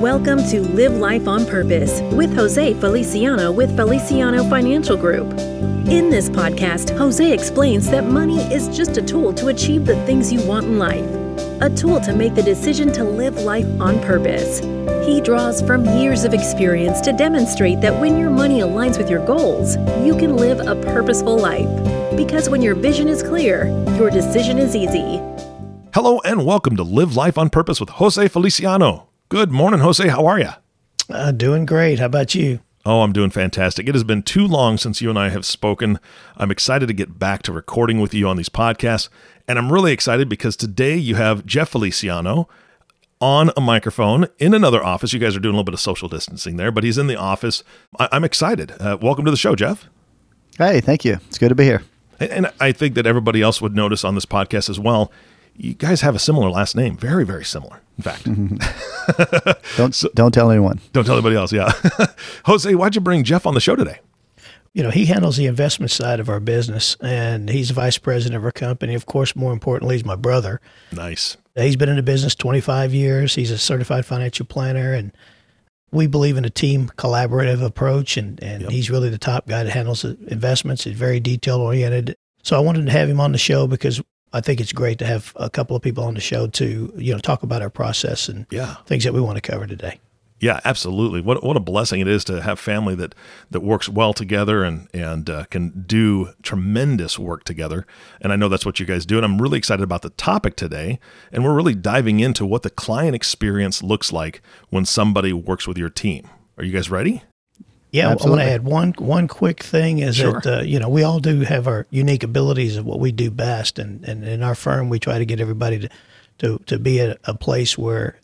Welcome to Live Life on Purpose with Jose Feliciano with Feliciano Financial Group. In this podcast, Jose explains that money is just a tool to achieve the things you want in life, a tool to make the decision to live life on purpose. He draws from years of experience to demonstrate that when your money aligns with your goals, you can live a purposeful life. Because when your vision is clear, your decision is easy. Hello and welcome to Live Life on Purpose with Jose Feliciano. Good morning, Jose. How are you? Uh, doing great. How about you? Oh, I'm doing fantastic. It has been too long since you and I have spoken. I'm excited to get back to recording with you on these podcasts. And I'm really excited because today you have Jeff Feliciano on a microphone in another office. You guys are doing a little bit of social distancing there, but he's in the office. I- am excited. Uh, welcome to the show, Jeff. Hey, thank you. It's good to be here. And I think that everybody else would notice on this podcast as well you guys have a similar last name. Very, very similar, in fact. Mm-hmm. don't so, don't tell anyone. Don't tell anybody else. Yeah, Jose, why'd you bring Jeff on the show today? You know, he handles the investment side of our business, and he's vice president of our company. Of course, more importantly, he's my brother. Nice. He's been in the business 25 years. He's a certified financial planner, and we believe in a team collaborative approach. And, and yep. he's really the top guy that handles the investments. He's very detail oriented. So I wanted to have him on the show because I think it's great to have a couple of people on the show to you know talk about our process and yeah. things that we want to cover today. Yeah, absolutely. What what a blessing it is to have family that that works well together and and uh, can do tremendous work together. And I know that's what you guys do. And I'm really excited about the topic today. And we're really diving into what the client experience looks like when somebody works with your team. Are you guys ready? Yeah, Absolutely. I want to add one one quick thing is sure. that uh, you know we all do have our unique abilities of what we do best, and, and in our firm we try to get everybody to to, to be at a place where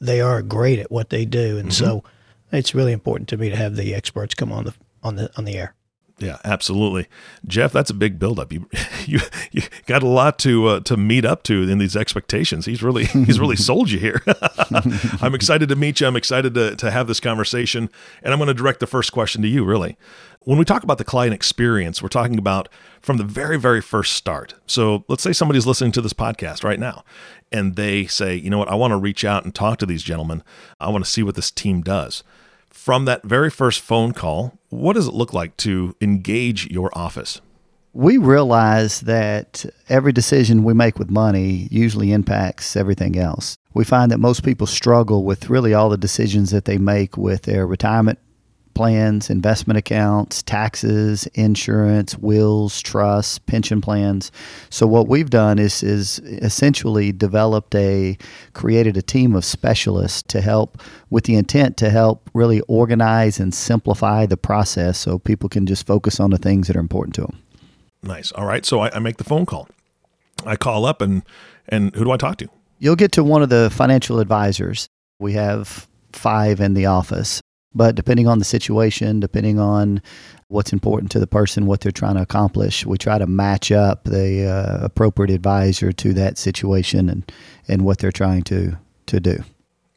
they are great at what they do, and mm-hmm. so it's really important to me to have the experts come on the on the on the air. Yeah, absolutely, Jeff. That's a big buildup. You you you got a lot to uh, to meet up to in these expectations. He's really he's really sold you here. I'm excited to meet you. I'm excited to to have this conversation, and I'm going to direct the first question to you. Really, when we talk about the client experience, we're talking about from the very very first start. So let's say somebody's listening to this podcast right now, and they say, you know what, I want to reach out and talk to these gentlemen. I want to see what this team does from that very first phone call, what does it look like to engage your office? We realize that every decision we make with money usually impacts everything else. We find that most people struggle with really all the decisions that they make with their retirement plans, investment accounts, taxes, insurance, wills, trusts, pension plans. So what we've done is is essentially developed a created a team of specialists to help with the intent to help really organize and simplify the process so people can just focus on the things that are important to them. Nice. All right. So I, I make the phone call. I call up and and who do I talk to? You'll get to one of the financial advisors. We have five in the office. But depending on the situation, depending on what's important to the person, what they're trying to accomplish, we try to match up the uh, appropriate advisor to that situation and, and what they're trying to, to do.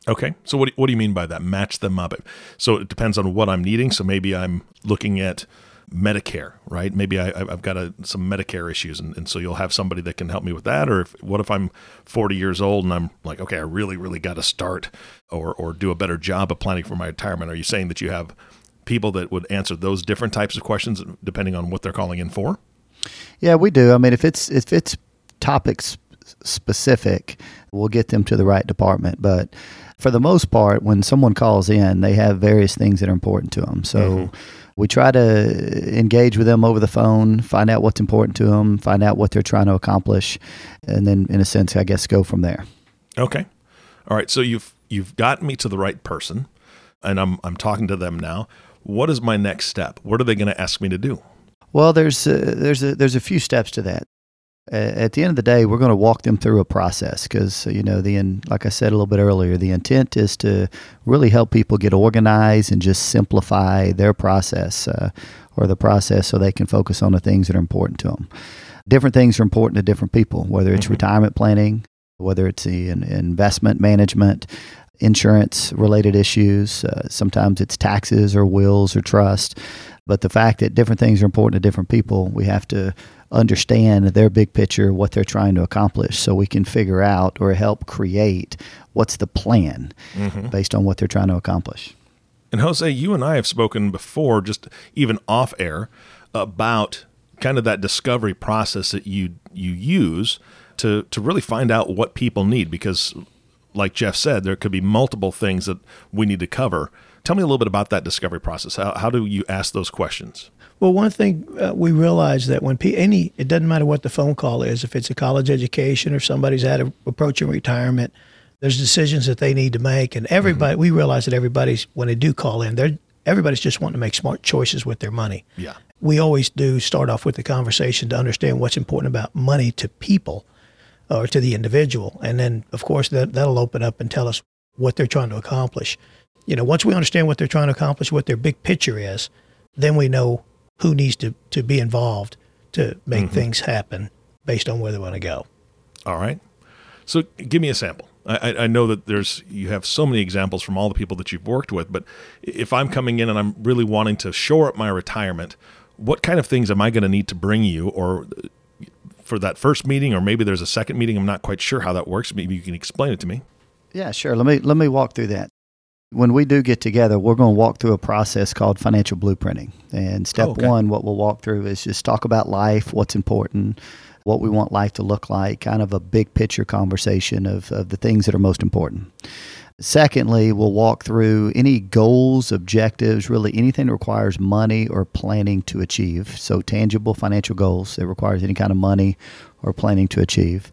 Okay. So what do, what do you mean by that? Match them up. So it depends on what I'm needing. So maybe I'm looking at Medicare, right? Maybe I, have got a, some Medicare issues, and, and, so you'll have somebody that can help me with that. Or if, what if I'm 40 years old and I'm like, okay, I really, really got to start or or do a better job of planning for my retirement? Are you saying that you have people that would answer those different types of questions depending on what they're calling in for? Yeah, we do. I mean, if it's if it's topics specific, we'll get them to the right department, but for the most part, when someone calls in, they have various things that are important to them. So mm-hmm we try to engage with them over the phone, find out what's important to them, find out what they're trying to accomplish, and then, in a sense, I guess, go from there. Okay, all right. So you've you've gotten me to the right person, and I'm I'm talking to them now. What is my next step? What are they going to ask me to do? Well, there's uh, there's a, there's a few steps to that at the end of the day, we're going to walk them through a process because, you know, the like I said a little bit earlier, the intent is to really help people get organized and just simplify their process uh, or the process so they can focus on the things that are important to them. Different things are important to different people, whether it's mm-hmm. retirement planning, whether it's the investment management, insurance related issues. Uh, sometimes it's taxes or wills or trust. But the fact that different things are important to different people, we have to understand their big picture, what they're trying to accomplish, so we can figure out or help create what's the plan mm-hmm. based on what they're trying to accomplish. And Jose, you and I have spoken before, just even off air, about kind of that discovery process that you you use to to really find out what people need because like Jeff said, there could be multiple things that we need to cover. Tell me a little bit about that discovery process. How, how do you ask those questions? Well, one thing uh, we realize that when P- any, it doesn't matter what the phone call is, if it's a college education or somebody's at a, approaching retirement, there's decisions that they need to make, and everybody. Mm-hmm. We realize that everybody's when they do call in, they're everybody's just wanting to make smart choices with their money. Yeah, we always do start off with the conversation to understand what's important about money to people or to the individual. And then, of course, that, that'll open up and tell us what they're trying to accomplish. You know, once we understand what they're trying to accomplish, what their big picture is, then we know who needs to, to be involved to make mm-hmm. things happen based on where they want to go. All right. So give me a sample. I, I, know that there's you have so many examples from all the people that you've worked with, but if I'm coming in and I'm really wanting to shore up my retirement, what kind of things am I going to need to bring you, or for that first meeting, or maybe there's a second meeting. I'm not quite sure how that works. Maybe you can explain it to me. Yeah, sure. Let me let me walk through that. When we do get together, we're going to walk through a process called financial blueprinting. And step oh, okay. one, what we'll walk through is just talk about life, what's important, what we want life to look like, kind of a big picture conversation of, of the things that are most important. Secondly, we'll walk through any goals, objectives, really anything that requires money or planning to achieve. So, tangible financial goals that requires any kind of money or planning to achieve.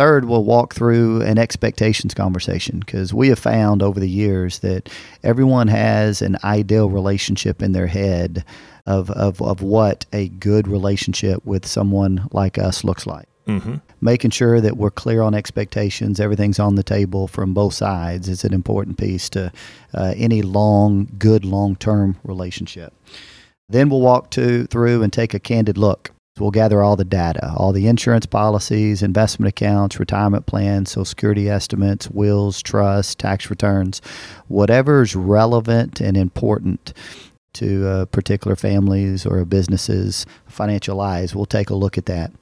Third, we'll walk through an expectations conversation because we have found over the years that everyone has an ideal relationship in their head of, of, of what a good relationship with someone like us looks like. Mm-hmm. Making sure that we're clear on expectations, everything's on the table from both sides is an important piece to uh, any long, good long term relationship. Then we'll walk to, through and take a candid look. We'll gather all the data, all the insurance policies, investment accounts, retirement plans, Social Security estimates, wills, trusts, tax returns, whatever is relevant and important to uh, particular families or businesses' financial lives. We'll take a look at that.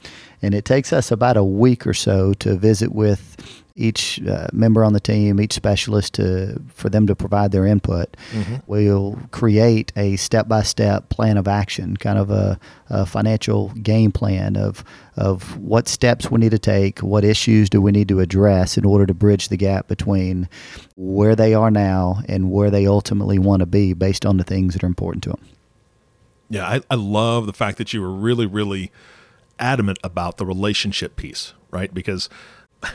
And it takes us about a week or so to visit with each uh, member on the team, each specialist to for them to provide their input. Mm-hmm. We'll create a step-by-step plan of action, kind of a, a, financial game plan of of what steps we need to take, what issues do we need to address in order to bridge the gap between where they are now and where they ultimately want to be, based on the things that are important to them. Yeah, I, I love the fact that you were really, really adamant about the relationship piece, right? Because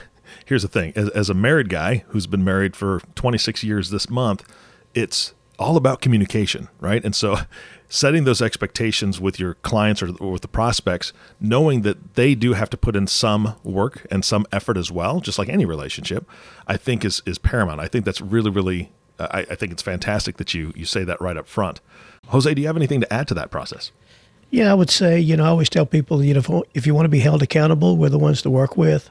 here's the thing as, as, a married guy who's been married for 26 years this month, it's all about communication, right? And so setting those expectations with your clients or, or with the prospects, knowing that they do have to put in some work and some effort as well, just like any relationship, I think is, is paramount. I think that's really, really, I, I think it's fantastic that you, you say that right up front. Jose, do you have anything to add to that process? Yeah, I would say, you know, I always tell people, you know, if you want to be held accountable, we're the ones to work with.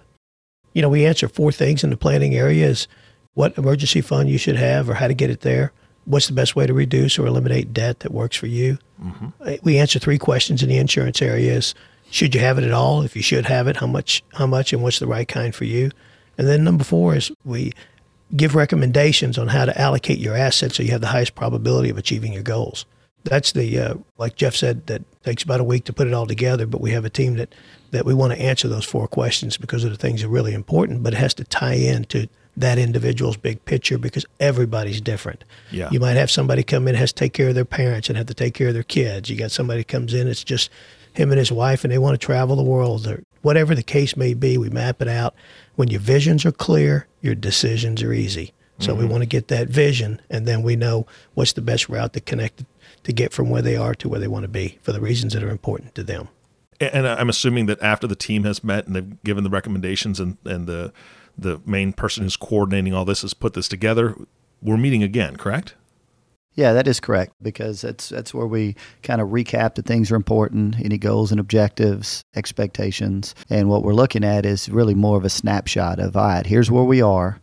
You know, we answer four things in the planning area is what emergency fund you should have or how to get it there. What's the best way to reduce or eliminate debt that works for you? Mm-hmm. Uh, we answer three questions in the insurance area is should you have it at all? If you should have it, how much, how much and what's the right kind for you? And then number four is we give recommendations on how to allocate your assets so you have the highest probability of achieving your goals that's the uh, like Jeff said that takes about a week to put it all together. But we have a team that that we want to answer those four questions because of the things that are really important. But it has to tie into that individual's big picture because everybody's different. Yeah. You might have somebody come in has to take care of their parents and have to take care of their kids. You got somebody comes in it's just him and his wife and they want to travel the world or whatever the case may be. We map it out. When your visions are clear, your decisions are easy. So mm-hmm. we want to get that vision, and then we know what's the best route to connect to get from where they are to where they want to be for the reasons that are important to them. And I'm assuming that after the team has met and they've given the recommendations and, and the the main person who's coordinating all this has put this together, we're meeting again, correct? Yeah, that is correct because that's that's where we kind of recap the things are important, any goals and objectives, expectations, and what we're looking at is really more of a snapshot of all right, here's where we are,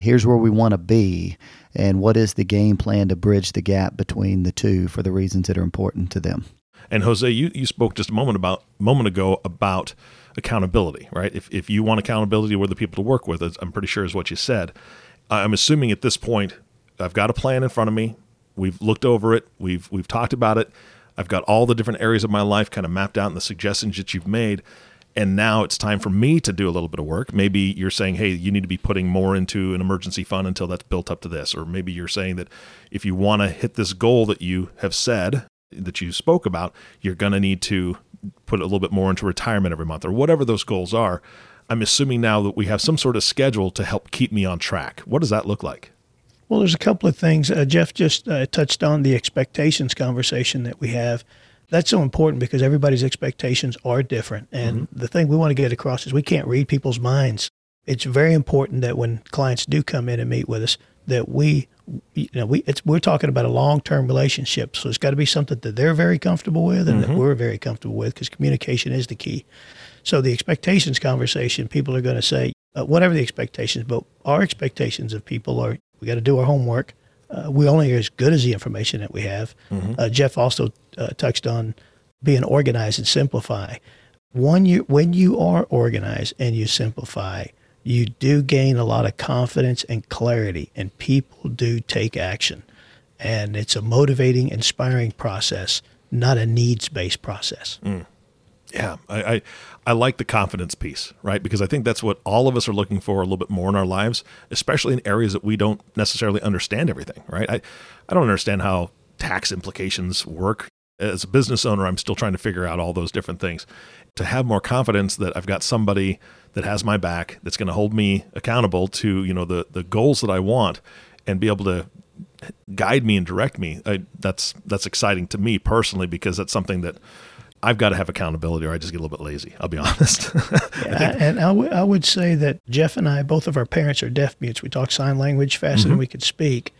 here's where we want to be, and what is the game plan to bridge the gap between the two for the reasons that are important to them. And Jose, you, you spoke just a moment about moment ago about accountability, right? If, if you want accountability, we're the people to work with. I'm pretty sure is what you said. I'm assuming at this point, I've got a plan in front of me. We've looked over it. We've we've talked about it. I've got all the different areas of my life kind of mapped out and the suggestions that you've made. And now it's time for me to do a little bit of work. Maybe you're saying, hey, you need to be putting more into an emergency fund until that's built up to this. Or maybe you're saying that if you want to hit this goal that you have said, that you spoke about, you're going to need to put a little bit more into retirement every month or whatever those goals are. I'm assuming now that we have some sort of schedule to help keep me on track. What does that look like? Well, there's a couple of things. Uh, Jeff just uh, touched on the expectations conversation that we have. That's so important because everybody's expectations are different. And mm-hmm. the thing we want to get across is we can't read people's minds. It's very important that when clients do come in and meet with us, that we, you know, we it's, we're talking about a long-term relationship. So it's got to be something that they're very comfortable with and mm-hmm. that we're very comfortable with because communication is the key. So the expectations conversation, people are going to say uh, whatever the expectations, but our expectations of people are we got to do our homework. Uh, we only are as good as the information that we have. Mm-hmm. Uh, Jeff also uh, touched on being organized and simplify. When you when you are organized and you simplify, you do gain a lot of confidence and clarity, and people do take action. And it's a motivating, inspiring process, not a needs based process. Mm. Yeah, I, I, I like the confidence piece, right? Because I think that's what all of us are looking for a little bit more in our lives, especially in areas that we don't necessarily understand everything, right? I, I don't understand how tax implications work. As a business owner, I'm still trying to figure out all those different things. To have more confidence that I've got somebody that has my back, that's going to hold me accountable to, you know, the the goals that I want and be able to guide me and direct me. I, that's that's exciting to me personally because that's something that I've got to have accountability or I just get a little bit lazy. I'll be honest. yeah, and I, w- I would say that Jeff and I, both of our parents are deaf mutes. We talk sign language faster mm-hmm. than we could speak.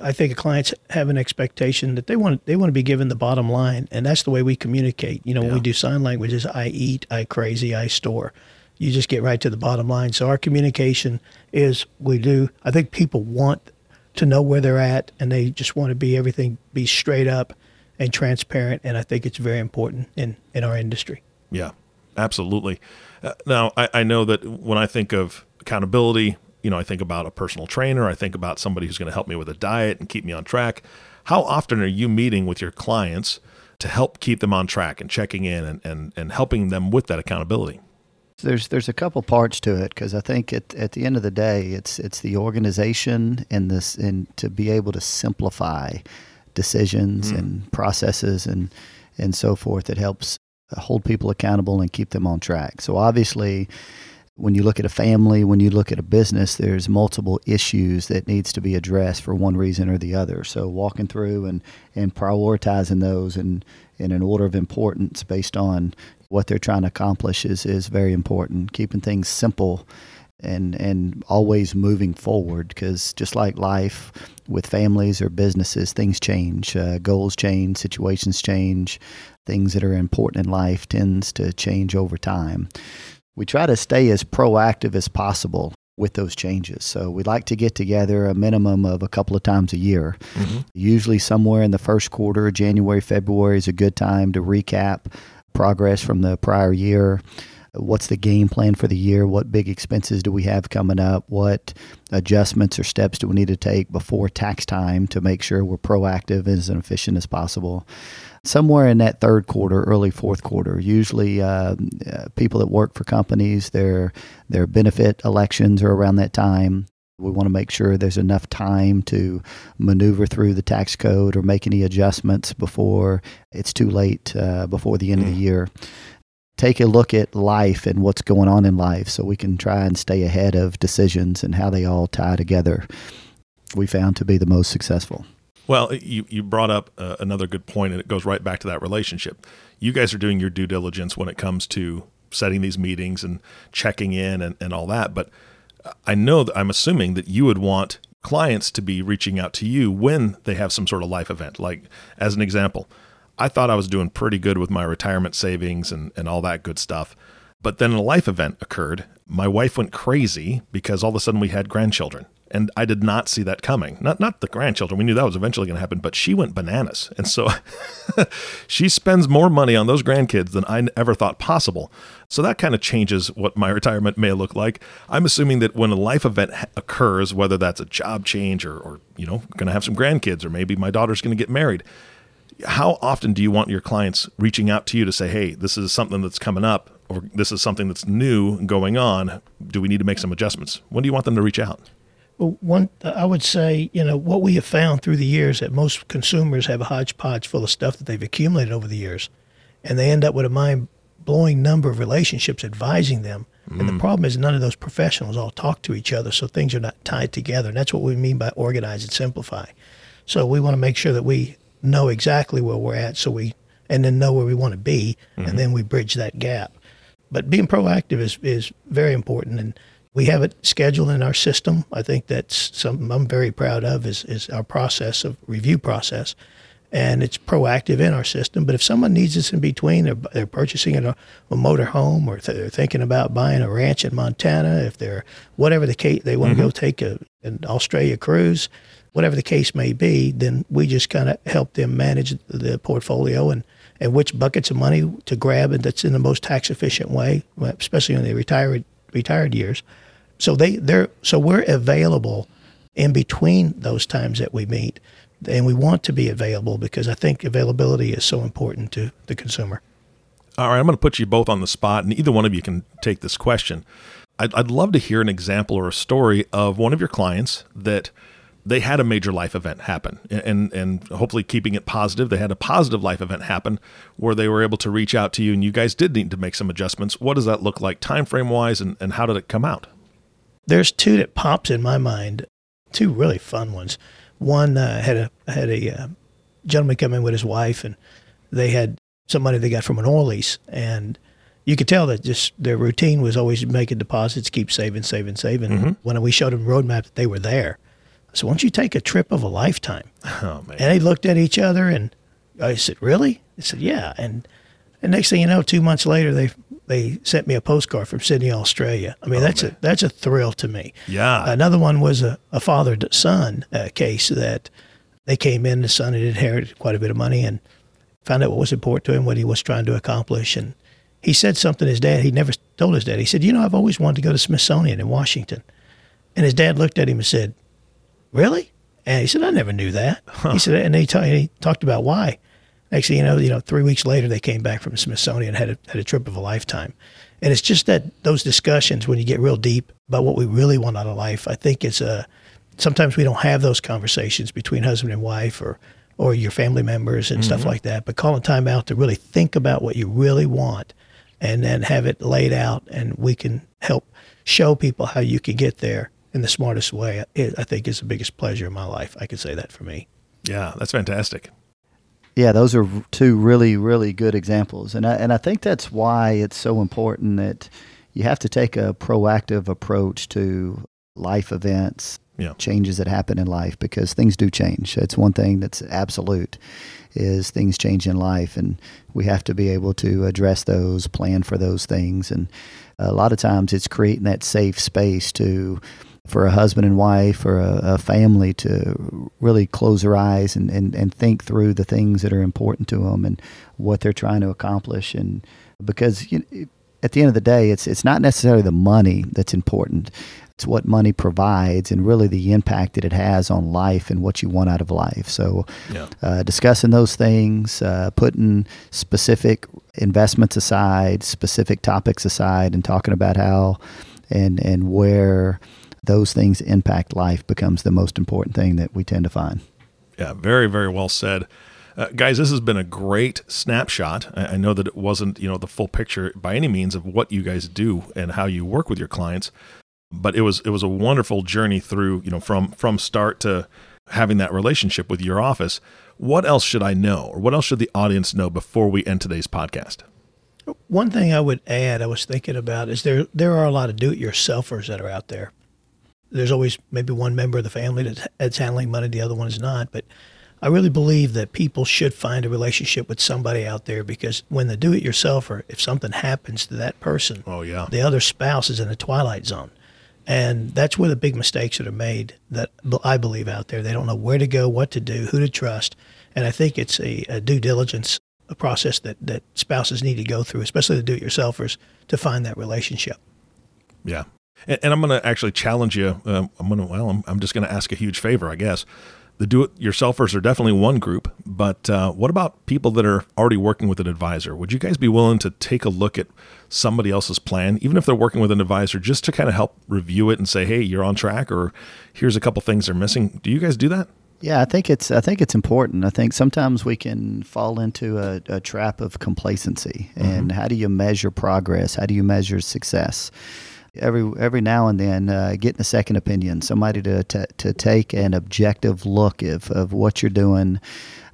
I think clients have an expectation that they want they want to be given the bottom line, and that's the way we communicate. You know, yeah. when we do sign language, is I eat, I crazy, I store. You just get right to the bottom line. So our communication is we do. I think people want to know where they're at, and they just want to be everything be straight up and transparent. And I think it's very important in, in our industry. Yeah, absolutely. Uh, now, I, I know that when I think of accountability, you know, I think about a personal trainer, I think about somebody who's going to help me with a diet and keep me on track. How often are you meeting with your clients to help keep them on track and checking in and, and, and helping them with that accountability? There's there's a couple parts to it because I think at, at the end of the day it's it's the organization and this and to be able to simplify decisions mm. and processes and and so forth that helps hold people accountable and keep them on track. So obviously when you look at a family, when you look at a business, there's multiple issues that needs to be addressed for one reason or the other. So walking through and, and prioritizing those in, in an order of importance based on what they're trying to accomplish is, is very important. Keeping things simple and and always moving forward because just like life with families or businesses things change uh, goals change situations change things that are important in life tends to change over time. We try to stay as proactive as possible with those changes. So we like to get together a minimum of a couple of times a year. Mm-hmm. usually somewhere in the first quarter january february is a good time to recap progress from the prior year what's the game plan for the year? What big expenses do we have coming up? What adjustments or steps do we need to take before tax time to make sure we're proactive and as efficient as possible? Somewhere in that third quarter, early fourth quarter, usually uh, uh, people that work for companies, their their benefit elections are around that time. We want to make sure there's enough time to maneuver through the tax code or make any adjustments before it's too late uh, before the end mm. of the mm. year take a look at life and what's going on in life so we can try and stay ahead of decisions and how they all tie together. We found to be the most successful. Well, you, you brought up uh, another good point, and it goes right back to that relationship. You guys are doing your due diligence when it comes to setting these meetings and checking in and, and all that. But I know that I'm assuming that you would want clients to be reaching out to you when they have some sort of life event. Like, as an example, I thought I was doing pretty good with my retirement savings and, and all that good stuff. But then a life event occurred. My wife went crazy because all of a sudden we had grandchildren. And I did not see that coming. Not not the grandchildren. We knew that was eventually going to happen, but she went bananas. And so she spends more money on those grandkids than I ever thought possible. So that kind of changes what my retirement may look like. I'm assuming that when a life event occurs, whether that's a job change or, or you know, going to have some grandkids or maybe my daughter's going to get married, how often do you want your clients reaching out to you to say, hey, this is something that's coming up or this is something that's new going on? Do we need to make some adjustments? When do you want them to reach out? Well, one, I would say, you know, what we have found through the years that most consumers have a hodgepodge full of stuff that they've accumulated over the years, and they end up with a mind blowing number of relationships advising them. Mm. And the mm. problem is none of those professionals all talk to each other, so things are not tied together. And that's what we mean by organize and simplify. So we want to make sure that we know exactly where we're at so we and then know where we want to be mm-hmm. and then we bridge that gap but being proactive is is very important and we have it scheduled in our system i think that's something i'm very proud of is, is our process of review process and it's proactive in our system but if someone needs us in between they're, they're purchasing a, a motor home or they're thinking about buying a ranch in montana if they're whatever the case they want mm-hmm. to go take a, an australia cruise whatever the case may be, then we just kind of help them manage the portfolio and, and which buckets of money to grab and that's in the most tax efficient way, especially in the retired retired years. So they they're so we're available in between those times that we meet, and we want to be available because I think availability is so important to the consumer. All right, I'm going to put you both on the spot, and either one of you can take this question. I'd, I'd love to hear an example or a story of one of your clients that they had a major life event happen and and hopefully keeping it positive they had a positive life event happen where they were able to reach out to you and you guys did need to make some adjustments. What does that look like time frame wise and, and how did it come out? There's two that pops in my mind two really fun ones. One uh, had a had a uh, gentleman come in with his wife and they had some money they got from an oil lease and you could tell that just their routine was always making deposits keep saving saving saving. Mm-hmm. when we showed them roadmap they were there so why don't you take a trip of a lifetime? Oh, man. And they looked at each other and I said, really? They said, yeah. And, and next thing you know, two months later, they they sent me a postcard from Sydney, Australia. I mean, oh, that's man. a that's a thrill to me. Yeah. Another one was a, a father son uh, case that they came in. The son had inherited quite a bit of money and found out what was important to him, what he was trying to accomplish, and he said something to his dad. He never told his dad. He said, "You know, I've always wanted to go to Smithsonian in Washington." And his dad looked at him and said, really? And he said, I never knew that. Huh. He said, and he, t- he talked about why. Thing you know, you know, three weeks later, they came back from the Smithsonian, had a, had a trip of a lifetime. And it's just that those discussions, when you get real deep about what we really want out of life, I think it's a, sometimes we don't have those conversations between husband and wife or, or your family members and mm-hmm. stuff like that. But calling time out to really think about what you really want and then have it laid out and we can help show people how you can get there in the smartest way, it, I think is the biggest pleasure in my life. I could say that for me. Yeah, that's fantastic. Yeah, those are two really, really good examples, and I, and I think that's why it's so important that you have to take a proactive approach to life events, yeah. changes that happen in life, because things do change. It's one thing that's absolute is things change in life, and we have to be able to address those, plan for those things, and a lot of times it's creating that safe space to for a husband and wife or a, a family to really close their eyes and, and, and think through the things that are important to them and what they're trying to accomplish. And because you know, at the end of the day, it's it's not necessarily the money that's important. It's what money provides and really the impact that it has on life and what you want out of life. So, yeah. uh, discussing those things, uh, putting specific investments aside, specific topics aside, and talking about how and and where those things impact life becomes the most important thing that we tend to find. Yeah, very, very well said. Uh, guys, this has been a great snapshot. I, I, know that it wasn't, you know, the full picture by any means of what you guys do and how you work with your clients, but it was it was a wonderful journey through, you know, from from start to having that relationship with your office. What else should I know, or what else should the audience know before we end today's podcast? One thing I would add, I was thinking about, is there there are a lot of do-it-yourselfers that are out there there's always maybe one member of the family that's, handling money, the other one is not. But I really believe that people should find a relationship with somebody out there because when the do it yourselfer, if something happens to that person, oh yeah, the other spouse is in a twilight zone. And that's where the big mistakes that are made that I believe out there. They don't know where to go, what to do, who to trust. And I think it's a, a due diligence a process that, that spouses need to go through, especially the do it yourselfers, to find that relationship. Yeah. And, and I'm going to actually challenge you. Um, I'm going to, well, I'm, I'm just going to ask a huge favor, I guess. The do it yourselfers are definitely one group, but uh, what about people that are already working with an advisor? Would you guys be willing to take a look at somebody else's plan, even if they're working with an advisor, just to kind of help review it and say, hey, you're on track, or here's a couple things they're missing? Do you guys do that? Yeah, I think it's I think it's important. I think sometimes we can fall into a, a trap of complacency. Mm-hmm. And how do you measure progress? How do you measure success? Every every now and then, uh, getting a second opinion, somebody to, to to take an objective look of of what you're doing,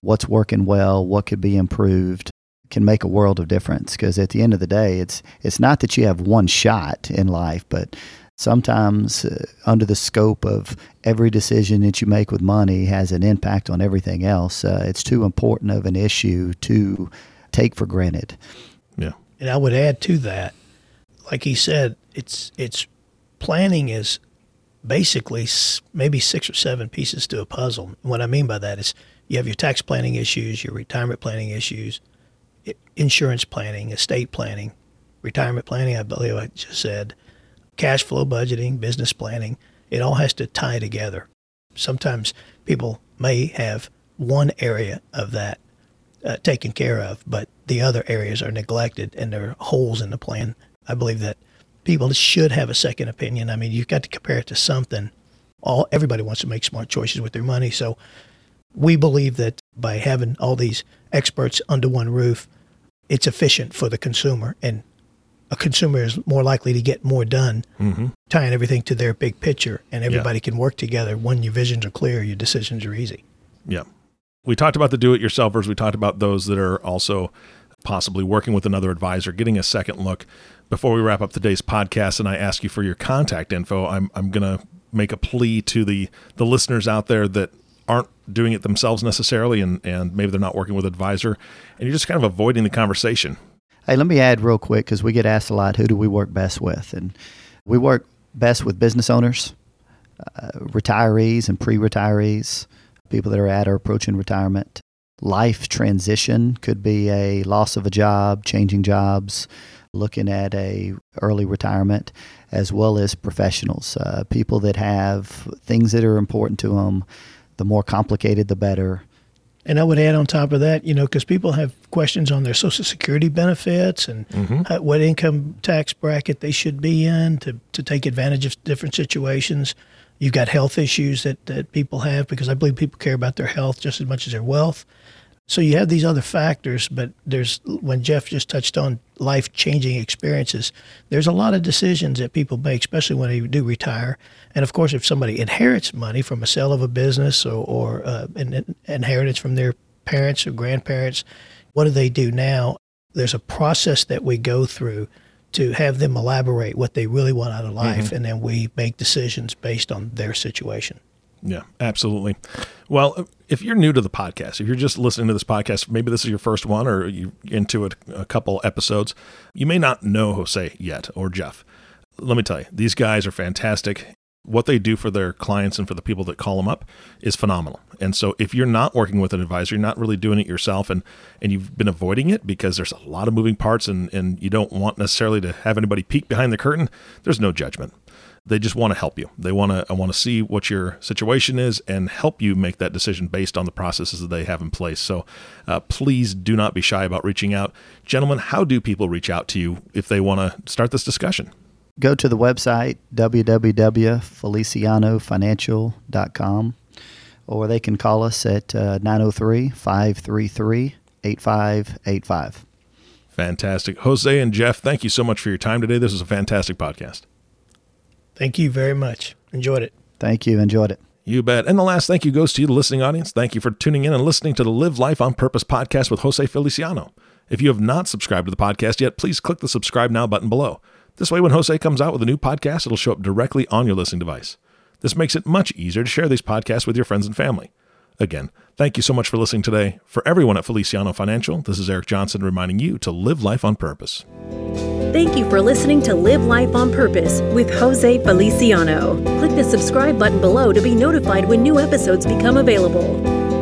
what's working well, what could be improved, can make a world of difference. Because at the end of the day, it's it's not that you have one shot in life, but sometimes uh, under the scope of every decision that you make with money has an impact on everything else. Uh, it's too important of an issue to take for granted. Yeah. And I would add to that, like he said, it's it's planning is basically maybe six or seven pieces to a puzzle. what I mean by that is you have your tax planning issues, your retirement planning issues, insurance planning, estate planning, retirement planning, I believe I just said, cash flow budgeting, business planning, it all has to tie together. Sometimes people may have one area of that uh, taken care of, but the other areas are neglected and there are holes in the plan. I believe that people should have a second opinion. I mean, you've got to compare it to something. All everybody wants to make smart choices with their money, so we believe that by having all these experts under one roof, it's efficient for the consumer and a consumer is more likely to get more done, mm-hmm. tying everything to their big picture, and everybody yeah. can work together. When your visions are clear, your decisions are easy. Yeah. We talked about the do it yourselfers. We talked about those that are also possibly working with another advisor, getting a second look. Before we wrap up today's podcast and I ask you for your contact info, I'm, I'm going to make a plea to the, the listeners out there that aren't doing it themselves necessarily and, and maybe they're not working with advisor and you're just kind of avoiding the conversation Hey, let me add real quick because we get asked a lot who do we work best with? And we work best with business owners, uh, retirees and pre retirees, people that are at or approaching retirement. Life transition could be a loss of a job, changing jobs, looking at a early retirement, as well as professionals, uh, people that have things that are important to them. The more complicated, the better. And I would add on top of that, you know, because people have questions on their Social Security benefits and mm-hmm. how, what income tax bracket they should be in to, to take advantage of different situations. You've got health issues that, that people have because I believe people care about their health just as much as their wealth. So you have these other factors, but there's when Jeff just touched on life changing experiences, there's a lot of decisions that people make, especially when they do retire. And of course, if somebody inherits money from a sale of a business or, or uh, an inheritance from their parents or grandparents, what do they do now? There's a process that we go through to have them elaborate what they really want out of life, mm-hmm. and then we make decisions based on their situation. Yeah, absolutely. Well, if you're new to the podcast, if you're just listening to this podcast, maybe this is your first one or you into it a couple episodes, you may not know Jose yet or Jeff. Let me tell you, these guys are fantastic. What they do for their clients and for the people that call them up is phenomenal. And so if you're not working with an advisor, you're not really doing it yourself and and you've been avoiding it because there's a lot of moving parts and and you don't want necessarily to have anybody peek behind the curtain, there's no judgment they just want to help you. They want to I want to see what your situation is and help you make that decision based on the processes that they have in place. So uh, please do not be shy about reaching out, gentlemen. How do people reach out to you if they want to start this discussion? Go to the website www.felicianofinancial.com or they can call us at uh, 903 533 8585. Fantastic. Jose and Jeff, thank you so much for your time today. This is a fantastic podcast. Thank you very much. Enjoyed it. Thank you. Enjoyed it. You bet. And the last thank you goes to you, the listening audience. Thank you for tuning in and listening to the Live Life on Purpose podcast with Jose Feliciano. If you have not subscribed to the podcast yet, please click the subscribe now button below. This way, when Jose comes out with a new podcast, it'll show up directly on your listening device. This makes it much easier to share these podcasts with your friends and family. Again, thank you so much for listening today. For everyone at Feliciano Financial, this is Eric Johnson reminding you to live life on purpose. Thank you for listening to Live Life on Purpose with Jose Feliciano. Click the subscribe button below to be notified when new episodes become available.